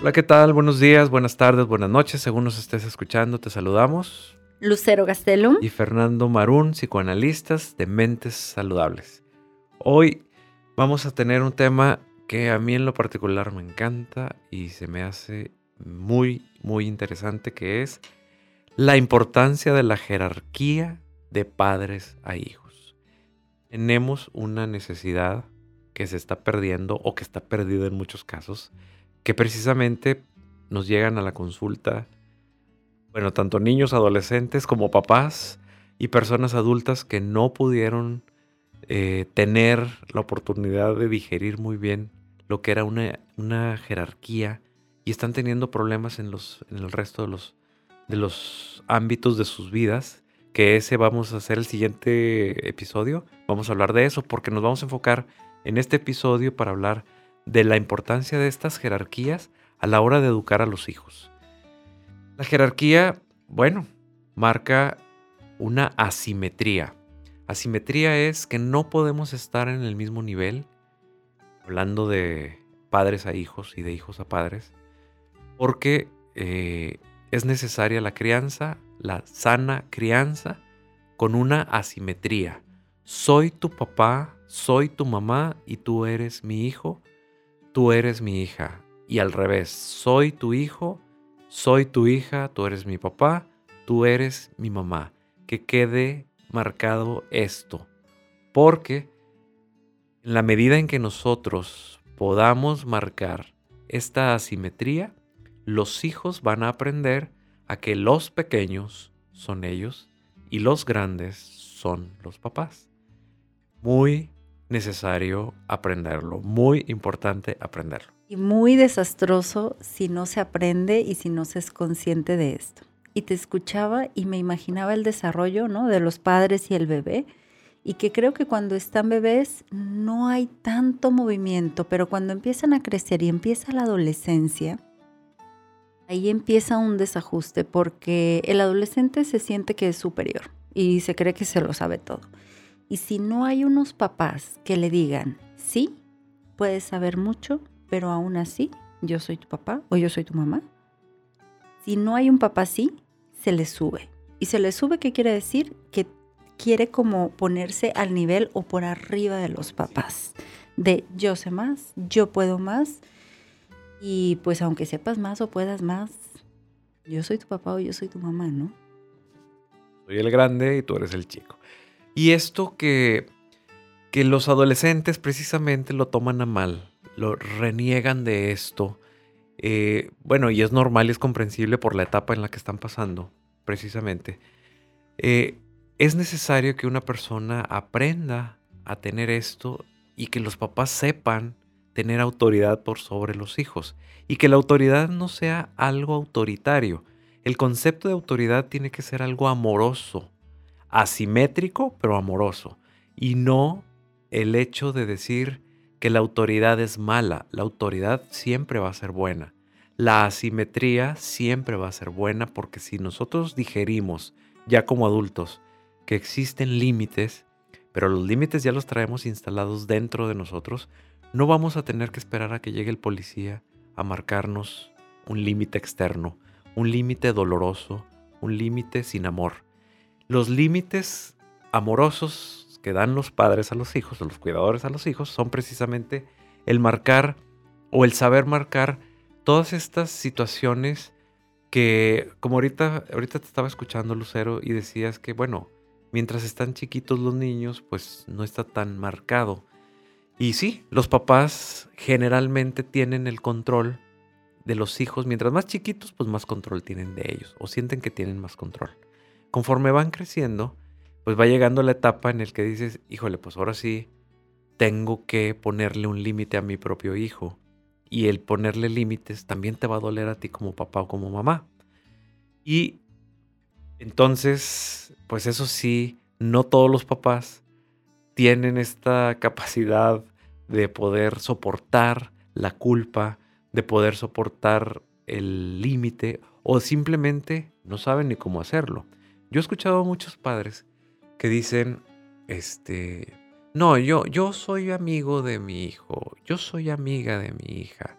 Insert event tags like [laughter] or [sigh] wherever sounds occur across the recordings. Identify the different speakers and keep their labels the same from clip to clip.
Speaker 1: Hola, ¿qué tal? Buenos días, buenas tardes, buenas noches, según nos estés escuchando, te saludamos.
Speaker 2: Lucero Gastelum.
Speaker 1: Y Fernando Marún, psicoanalistas de Mentes Saludables. Hoy vamos a tener un tema que a mí en lo particular me encanta y se me hace muy, muy interesante, que es la importancia de la jerarquía de padres a hijos. Tenemos una necesidad que se está perdiendo o que está perdida en muchos casos, que precisamente nos llegan a la consulta, bueno, tanto niños, adolescentes como papás y personas adultas que no pudieron eh, tener la oportunidad de digerir muy bien lo que era una, una jerarquía y están teniendo problemas en, los, en el resto de los, de los ámbitos de sus vidas, que ese vamos a hacer el siguiente episodio. Vamos a hablar de eso porque nos vamos a enfocar en este episodio para hablar de la importancia de estas jerarquías a la hora de educar a los hijos. La jerarquía, bueno, marca una asimetría. Asimetría es que no podemos estar en el mismo nivel, hablando de padres a hijos y de hijos a padres, porque eh, es necesaria la crianza, la sana crianza, con una asimetría. Soy tu papá, soy tu mamá y tú eres mi hijo, tú eres mi hija. Y al revés, soy tu hijo, soy tu hija, tú eres mi papá, tú eres mi mamá. Que quede marcado esto. Porque en la medida en que nosotros podamos marcar esta asimetría, los hijos van a aprender a que los pequeños son ellos y los grandes son los papás. Muy necesario aprenderlo, muy importante aprenderlo.
Speaker 2: Y muy desastroso si no se aprende y si no se es consciente de esto. Y te escuchaba y me imaginaba el desarrollo ¿no? de los padres y el bebé y que creo que cuando están bebés no hay tanto movimiento, pero cuando empiezan a crecer y empieza la adolescencia, ahí empieza un desajuste porque el adolescente se siente que es superior y se cree que se lo sabe todo. Y si no hay unos papás que le digan, sí, puedes saber mucho, pero aún así yo soy tu papá o yo soy tu mamá. Si no hay un papá así, se le sube. Y se le sube, ¿qué quiere decir? Que quiere como ponerse al nivel o por arriba de los papás. De yo sé más, yo puedo más. Y pues aunque sepas más o puedas más, yo soy tu papá o yo soy tu mamá, ¿no?
Speaker 1: Soy el grande y tú eres el chico. Y esto que, que los adolescentes precisamente lo toman a mal, lo reniegan de esto. Eh, bueno, y es normal y es comprensible por la etapa en la que están pasando, precisamente. Eh, es necesario que una persona aprenda a tener esto y que los papás sepan tener autoridad por sobre los hijos y que la autoridad no sea algo autoritario. El concepto de autoridad tiene que ser algo amoroso, asimétrico pero amoroso y no el hecho de decir que la autoridad es mala. La autoridad siempre va a ser buena. La asimetría siempre va a ser buena porque si nosotros digerimos ya como adultos que existen límites, pero los límites ya los traemos instalados dentro de nosotros, no vamos a tener que esperar a que llegue el policía a marcarnos un límite externo, un límite doloroso, un límite sin amor. Los límites amorosos que dan los padres a los hijos, o los cuidadores a los hijos, son precisamente el marcar o el saber marcar todas estas situaciones que, como ahorita, ahorita te estaba escuchando, Lucero, y decías que, bueno, mientras están chiquitos los niños, pues no está tan marcado. Y sí, los papás generalmente tienen el control de los hijos. Mientras más chiquitos, pues más control tienen de ellos, o sienten que tienen más control conforme van creciendo, pues va llegando la etapa en la que dices, híjole, pues ahora sí tengo que ponerle un límite a mi propio hijo. Y el ponerle límites también te va a doler a ti como papá o como mamá. Y entonces, pues eso sí, no todos los papás tienen esta capacidad de poder soportar la culpa, de poder soportar el límite o simplemente no saben ni cómo hacerlo. Yo he escuchado a muchos padres que dicen, este, no, yo, yo soy amigo de mi hijo, yo soy amiga de mi hija.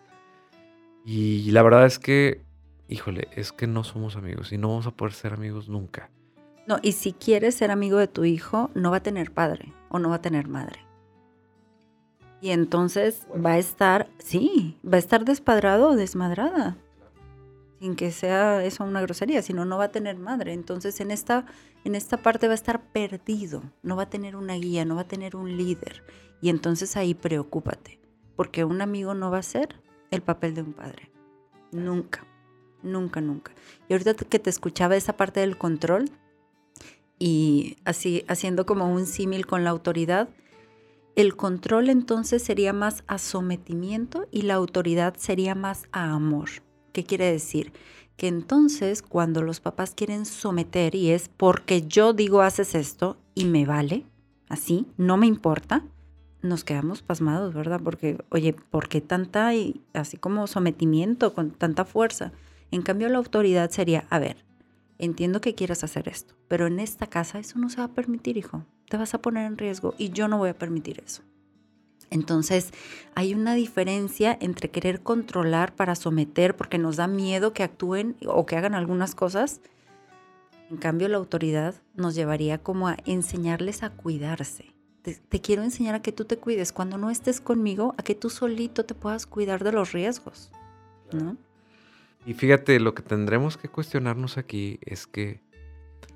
Speaker 1: Y la verdad es que, híjole, es que no somos amigos y no vamos a poder ser amigos nunca.
Speaker 2: No, y si quieres ser amigo de tu hijo, no va a tener padre o no va a tener madre. Y entonces va a estar, sí, va a estar despadrado o desmadrada. Sin que sea eso una grosería, sino no va a tener madre. Entonces en esta, en esta parte va a estar perdido, no va a tener una guía, no va a tener un líder. Y entonces ahí preocúpate, porque un amigo no va a ser el papel de un padre. Nunca, nunca, nunca. Y ahorita que te escuchaba esa parte del control y así haciendo como un símil con la autoridad, el control entonces sería más a sometimiento y la autoridad sería más a amor. ¿Qué quiere decir? Que entonces cuando los papás quieren someter y es porque yo digo haces esto y me vale, así, no me importa, nos quedamos pasmados, ¿verdad? Porque, oye, ¿por qué tanta, y así como sometimiento, con tanta fuerza? En cambio, la autoridad sería, a ver, entiendo que quieras hacer esto, pero en esta casa eso no se va a permitir, hijo. Te vas a poner en riesgo y yo no voy a permitir eso. Entonces, hay una diferencia entre querer controlar para someter porque nos da miedo que actúen o que hagan algunas cosas. En cambio, la autoridad nos llevaría como a enseñarles a cuidarse te, quiero enseñar a que tú te cuides cuando no estés conmigo, a que tú solito te puedas cuidar de los riesgos, ¿no?
Speaker 1: Y fíjate, lo que tendremos que cuestionarnos aquí es que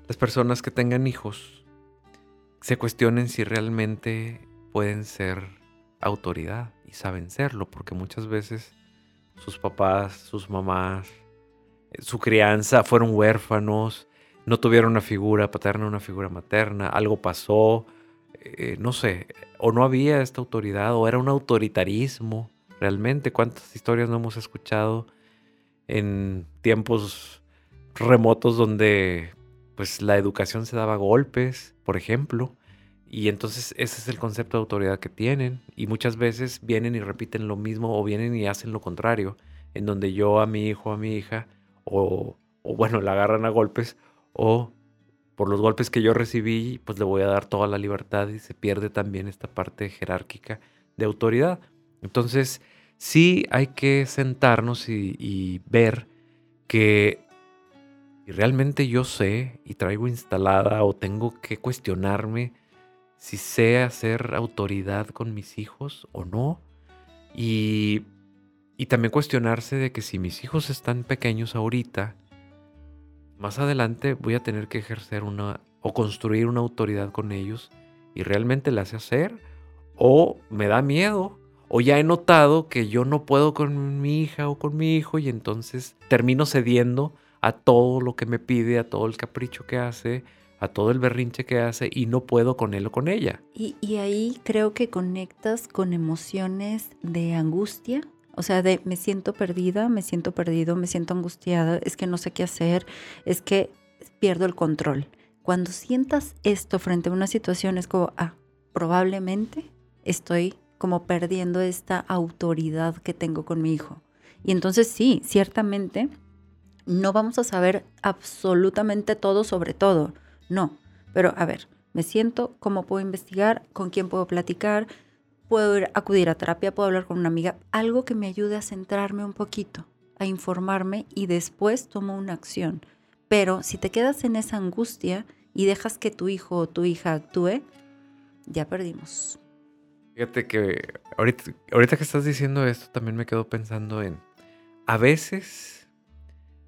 Speaker 1: las personas que tengan hijos se cuestionen si realmente pueden ser autoridad y saben serlo, porque muchas veces sus papás, sus mamás, eh, su crianza fueron huérfanos, no tuvieron una figura paterna, una figura materna, algo pasó, eh, no sé, o no había esta autoridad, o era un autoritarismo, realmente. ¿Cuántas historias no hemos escuchado en tiempos remotos donde pues la educación se daba golpes, por ejemplo? Y entonces ese es el concepto de autoridad que tienen. Y muchas veces vienen y repiten lo mismo o vienen y hacen lo contrario, en donde yo a mi hijo, a mi hija, o, o bueno, la agarran a golpes, o por los golpes que yo recibí, pues le voy a dar toda la libertad y se pierde también esta parte jerárquica de autoridad. Entonces, sí hay que sentarnos y, ver que realmente yo sé y traigo instalada o tengo que cuestionarme si sé hacer autoridad con mis hijos o no. Y, y también cuestionarse de que si mis hijos están pequeños ahorita, más adelante voy a tener que ejercer una o construir una autoridad con ellos y realmente la hace hacer o me da miedo o ya he notado que yo no puedo con mi hija o con mi hijo y entonces termino cediendo a todo lo que me pide, a todo el capricho que hace, a todo el berrinche que hace y no puedo con él o con ella.
Speaker 2: Y, ahí creo que conectas con emociones de angustia, o sea, de me siento perdida, me siento perdido, me siento angustiada, es que no sé qué hacer, es que pierdo el control. Cuando sientas esto frente a una situación es como, ah, probablemente estoy como perdiendo esta autoridad que tengo con mi hijo. Y entonces sí, ciertamente no vamos a saber absolutamente todo sobre todo, no. Pero a ver, me siento, cómo puedo investigar, con quién puedo platicar, puedo ir, acudir a terapia, puedo hablar con una amiga, algo que me ayude a centrarme un poquito, a informarme y después tomo una acción. Pero si te quedas en esa angustia y dejas que tu hijo o tu hija actúe, ya perdimos.
Speaker 1: Fíjate que ahorita, ahorita que estás diciendo esto, también me quedo pensando en, a veces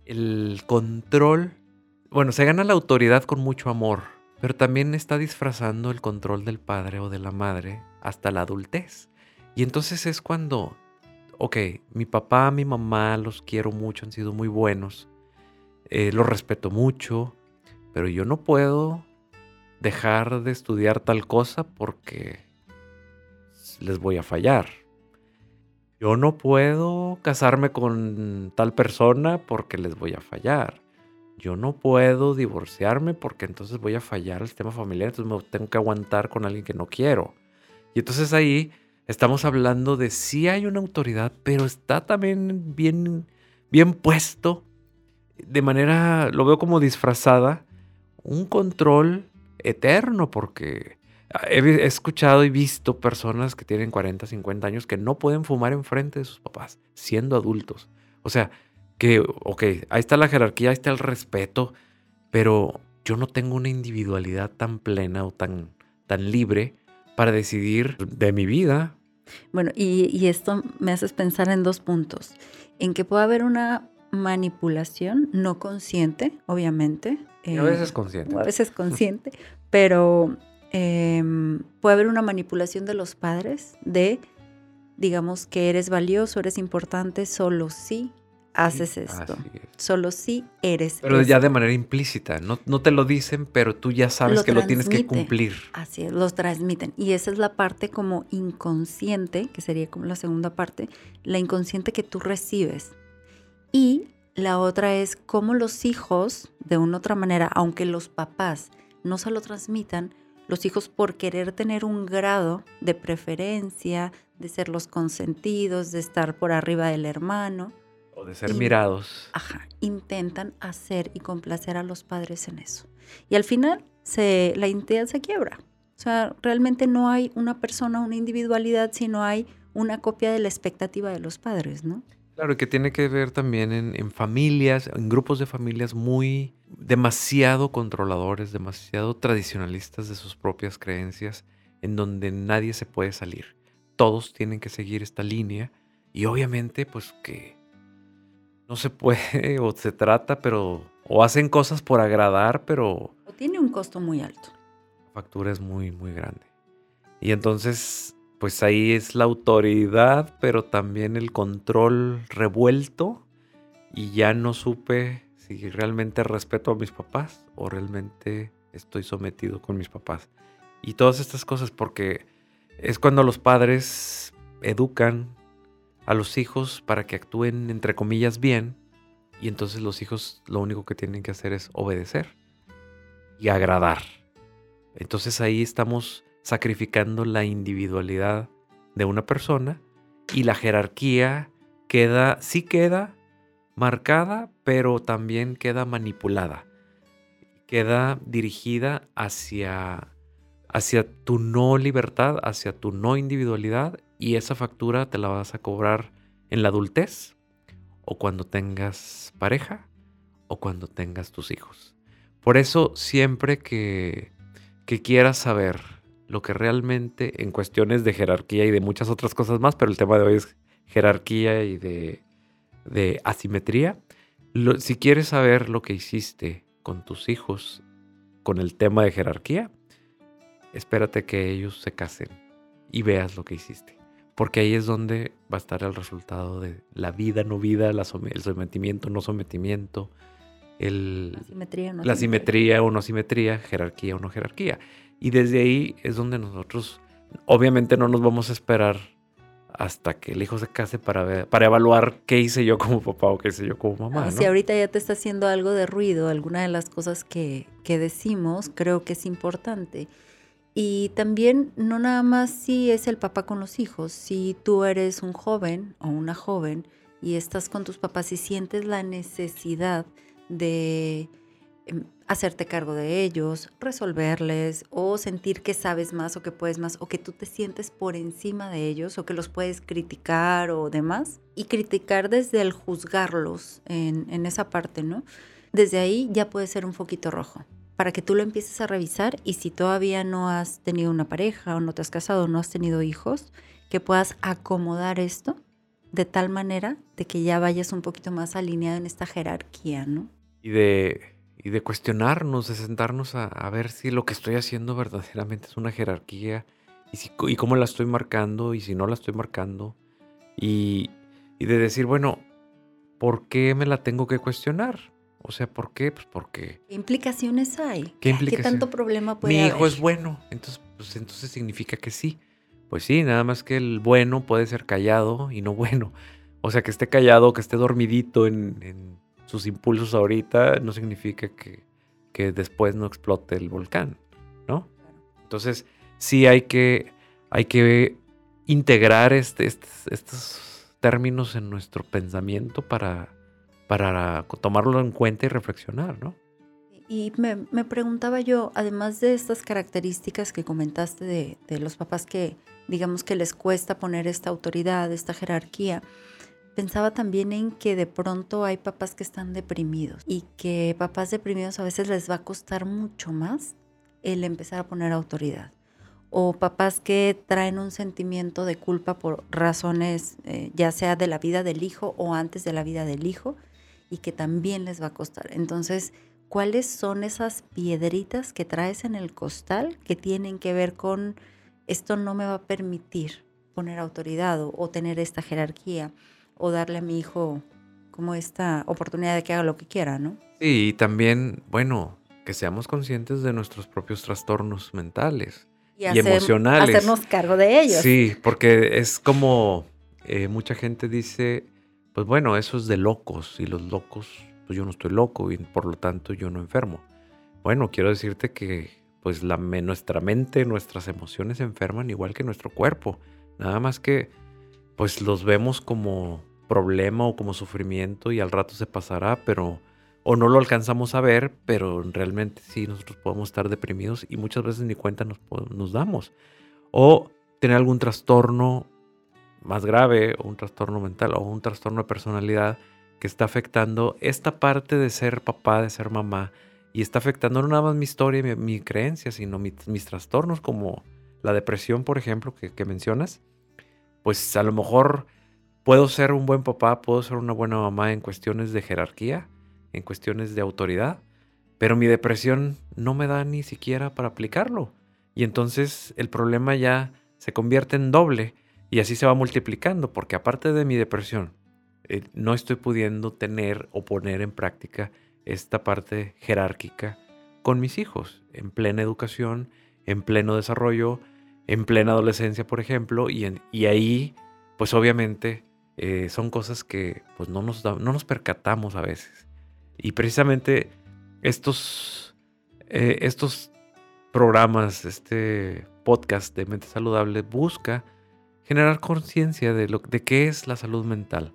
Speaker 1: el control, bueno, se gana la autoridad con mucho amor, pero también está disfrazando el control del padre o de la madre hasta la adultez. Y entonces es cuando, ok, mi papá, mi mamá, los quiero mucho, han sido muy buenos, eh, los respeto mucho, pero yo no puedo dejar de estudiar tal cosa porque les voy a fallar. Yo no puedo casarme con tal persona porque les voy a fallar. Yo no puedo divorciarme porque entonces voy a fallar el sistema familiar, entonces me tengo que aguantar con alguien que no quiero. Y entonces ahí estamos hablando de si hay una autoridad, pero está también bien, bien puesto, de manera, lo veo como disfrazada, un control eterno, porque he escuchado y visto personas que tienen 40, 50 años que no pueden fumar enfrente de sus papás, siendo adultos, O sea, que, ok, ahí está la jerarquía, ahí está el respeto, pero yo no tengo una individualidad tan plena o tan, tan libre para decidir de mi vida.
Speaker 2: Bueno, y, esto me haces pensar en dos puntos. En que puede haber una manipulación no consciente, obviamente.
Speaker 1: a veces consciente.
Speaker 2: a veces [laughs] consciente, pero em, puede haber una manipulación de los padres de, digamos, que eres valioso, eres importante solo si haces esto. Solo si eres.
Speaker 1: Pero ya de manera implícita, no, no, te lo dicen, pero tú ya sabes que lo tienes que cumplir.
Speaker 2: Así es, los transmiten. Y esa es la parte como inconsciente, que sería como la segunda parte, la inconsciente que tú recibes. Y la otra es cómo los hijos, de una otra manera, aunque los papás no se lo transmitan, los hijos por querer tener un grado de preferencia, de ser los consentidos, de estar por arriba del hermano,
Speaker 1: de ser mirados.
Speaker 2: Ajá, intentan hacer y complacer a los padres en eso. Y al final se, la identidad se quiebra. O sea, realmente no hay una persona, una individualidad, sino hay una copia de la expectativa de los padres, ¿no?
Speaker 1: Claro, y que tiene que ver también en, en, familias, en grupos de familias muy demasiado controladores, demasiado tradicionalistas de sus propias creencias, en donde nadie se puede salir. Todos tienen que seguir esta línea y obviamente pues que no se puede [laughs] o se trata, pero o hacen cosas por agradar, pero...
Speaker 2: O tiene un costo muy alto.
Speaker 1: La factura es muy, muy grande. Y entonces, pues ahí es la autoridad, pero también el control revuelto. Y ya no supe si realmente respeto a mis papás o realmente estoy sometido con mis papás. Y todas estas cosas porque es cuando los padres educan a los hijos para que actúen entre comillas bien y entonces los hijos lo único que tienen que hacer es obedecer y agradar. Entonces ahí estamos sacrificando la individualidad de una persona y la jerarquía queda, sí queda marcada, pero también queda manipulada. Queda dirigida hacia, hacia tu no libertad, hacia tu no individualidad y esa factura te la vas a cobrar en la adultez o cuando tengas pareja o cuando tengas tus hijos. Por eso siempre que, que quieras saber lo que realmente en cuestiones de jerarquía y de muchas otras cosas más, pero el tema de hoy es jerarquía y de, de asimetría, si quieres saber lo que hiciste con tus hijos con el tema de jerarquía, espérate que ellos se casen y veas lo que hiciste porque ahí es donde va a estar el resultado de la vida, no vida, el sometimiento, no sometimiento, el,
Speaker 2: la, simetría,
Speaker 1: la simetría o no simetría, jerarquía o no jerarquía. Y desde ahí es donde nosotros, obviamente no nos vamos a esperar hasta que el hijo se case para, ver, para evaluar qué hice yo como papá o qué hice yo como mamá.
Speaker 2: Si ahorita ya te está haciendo algo de ruido, alguna de las cosas que, que decimos, creo que es importante. Y también no nada más si es el papá con los hijos, si tú eres un joven o una joven y estás con tus papás y sientes la necesidad de em, hacerte cargo de ellos, resolverles o sentir que sabes más o que puedes más o que tú te sientes por encima de ellos o que los puedes criticar o demás. Y criticar desde el juzgarlos en, en esa parte, ¿no? Desde ahí ya puede ser un foquito rojo para que tú lo empieces a revisar y si todavía no has tenido una pareja o no te has casado o no has tenido hijos, que puedas acomodar esto de tal manera de que ya vayas un poquito más alineado en esta jerarquía, ¿no?
Speaker 1: Y de, y de cuestionarnos, de sentarnos a, ver si lo que estoy haciendo verdaderamente es una jerarquía y, si, y cómo la estoy marcando y si no la estoy marcando. Y, y de decir, bueno, ¿por qué me la tengo que cuestionar? O sea, ¿por qué? Pues porque...
Speaker 2: ¿Qué implicaciones hay? ¿Qué, tanto problema puede
Speaker 1: Mi
Speaker 2: haber?
Speaker 1: hijo es bueno, entonces, pues entonces significa que sí. Pues sí, nada más que el bueno puede ser callado y no bueno. O sea, que esté callado, que esté dormidito en, sus impulsos ahorita, no significa que, que, después no explote el volcán, ¿no? Entonces, sí hay que, hay que integrar este, estos términos en nuestro pensamiento para para tomarlo en cuenta y reflexionar, ¿no?
Speaker 2: Y me, preguntaba yo, además de estas características que comentaste de, los papás que, digamos que les cuesta poner esta autoridad, esta jerarquía, pensaba también en que de pronto hay papás que están deprimidos y que papás deprimidos a veces les va a costar mucho más el empezar a poner autoridad. O papás que traen un sentimiento de culpa por razones eh, ya sea de la vida del hijo o antes de la vida del hijo y que también les va a costar. Entonces, ¿cuáles son esas piedritas que traes en el costal que tienen que ver con esto no me va a permitir poner autoridad o, tener esta jerarquía o darle a mi hijo como esta oportunidad de que haga lo que quiera, ¿no?
Speaker 1: Sí, y también, bueno, que seamos conscientes de nuestros propios trastornos mentales y, emocionales.
Speaker 2: Hacernos cargo de ellos.
Speaker 1: Sí, porque es como eh, mucha gente dice, pues bueno, eso es de locos y los locos, pues yo no estoy loco y por lo tanto yo no enfermo. Bueno, quiero decirte que pues la, nuestra mente, nuestras emociones se enferman igual que nuestro cuerpo. Nada más que pues los vemos como problema o como sufrimiento y al rato se pasará, pero o no lo alcanzamos a ver, pero realmente sí nosotros podemos estar deprimidos y muchas veces ni cuenta nos, nos damos. O tener algún trastorno más grave o un trastorno mental o un trastorno de personalidad que está afectando esta parte de ser papá, de ser mamá, y está afectando no nada más mi historia y mi, creencia, sino mis, trastornos como la depresión, por ejemplo, que, mencionas, pues a lo mejor puedo ser un buen papá, puedo ser una buena mamá en cuestiones de jerarquía, en cuestiones de autoridad, pero mi depresión no me da ni siquiera para aplicarlo. Y entonces el problema ya se convierte en doble y así se va multiplicando, porque aparte de mi depresión, eh, no estoy pudiendo tener o poner en práctica esta parte jerárquica con mis hijos, en plena educación, en pleno desarrollo, en plena adolescencia, por ejemplo, y, y ahí, pues obviamente, eh, son cosas que pues, no, nos no nos percatamos a veces. Y precisamente estos, eh, estos programas, este podcast de Mente Saludable busca generar conciencia de, lo, de qué es la salud mental,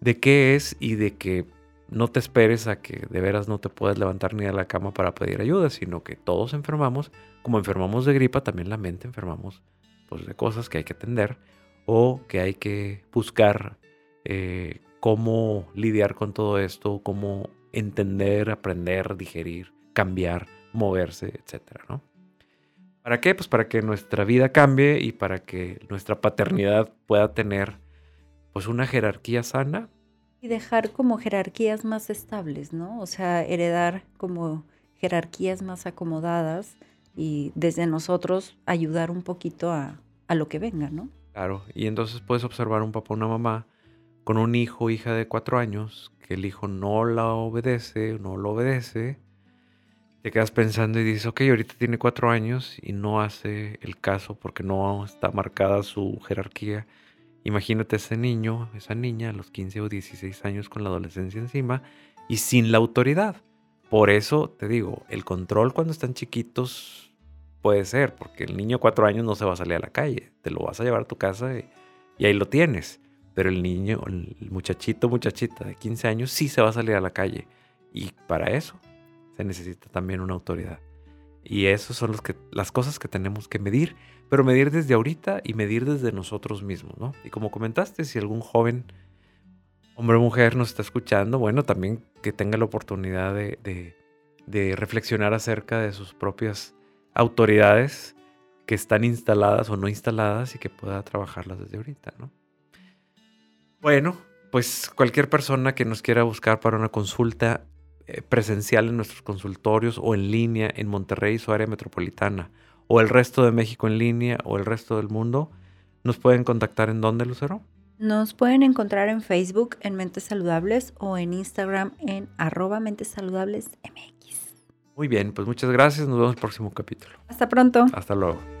Speaker 1: de qué es y de que no te esperes a que de veras no te puedas levantar ni a la cama para pedir ayuda, sino que todos enfermamos, como enfermamos de gripa, también la mente enfermamos pues, de cosas que hay que atender o que hay que buscar eh, cómo lidiar con todo esto, cómo entender, aprender, digerir, cambiar, moverse, etcétera, ¿no? ¿Para qué? Pues para que nuestra vida cambie y para que nuestra paternidad pueda tener pues una jerarquía sana.
Speaker 2: Y dejar como jerarquías más estables, ¿no? O sea, heredar como jerarquías más acomodadas y desde nosotros ayudar un poquito a, a lo que venga, ¿no?
Speaker 1: Claro, y entonces puedes observar un papá o una mamá con un hijo o hija de cuatro años que el hijo no la obedece, no lo obedece, te quedas pensando y dices, ok, ahorita tiene cuatro años y no hace el caso porque no está marcada su jerarquía. Imagínate ese niño, esa niña a los 15 o 16 años con la adolescencia encima y sin la autoridad. Por eso te digo, el control cuando están chiquitos puede ser, porque el niño de cuatro años no se va a salir a la calle, te lo vas a llevar a tu casa y, ahí lo tienes. Pero el niño, el muchachito, muchachita de 15 años sí se va a salir a la calle. Y para eso se necesita también una autoridad. Y eso son los que, las cosas que tenemos que medir, pero medir desde ahorita y medir desde nosotros mismos, ¿no? Y como comentaste, si algún joven, hombre o mujer, nos está escuchando, bueno, también que tenga la oportunidad de, de reflexionar acerca de sus propias autoridades que están instaladas o no instaladas y que pueda trabajarlas desde ahorita, ¿no? Bueno, pues cualquier persona que nos quiera buscar para una consulta presencial en nuestros consultorios o en línea en Monterrey, su área metropolitana, o el resto de México en línea o el resto del mundo, ¿nos pueden contactar en dónde, Lucero?
Speaker 2: Nos pueden encontrar en Facebook en Mentes Saludables o en Instagram en arroba Mentes Saludables MX.
Speaker 1: Muy bien, pues muchas gracias. Nos vemos en el próximo capítulo.
Speaker 2: Hasta pronto.
Speaker 1: Hasta luego.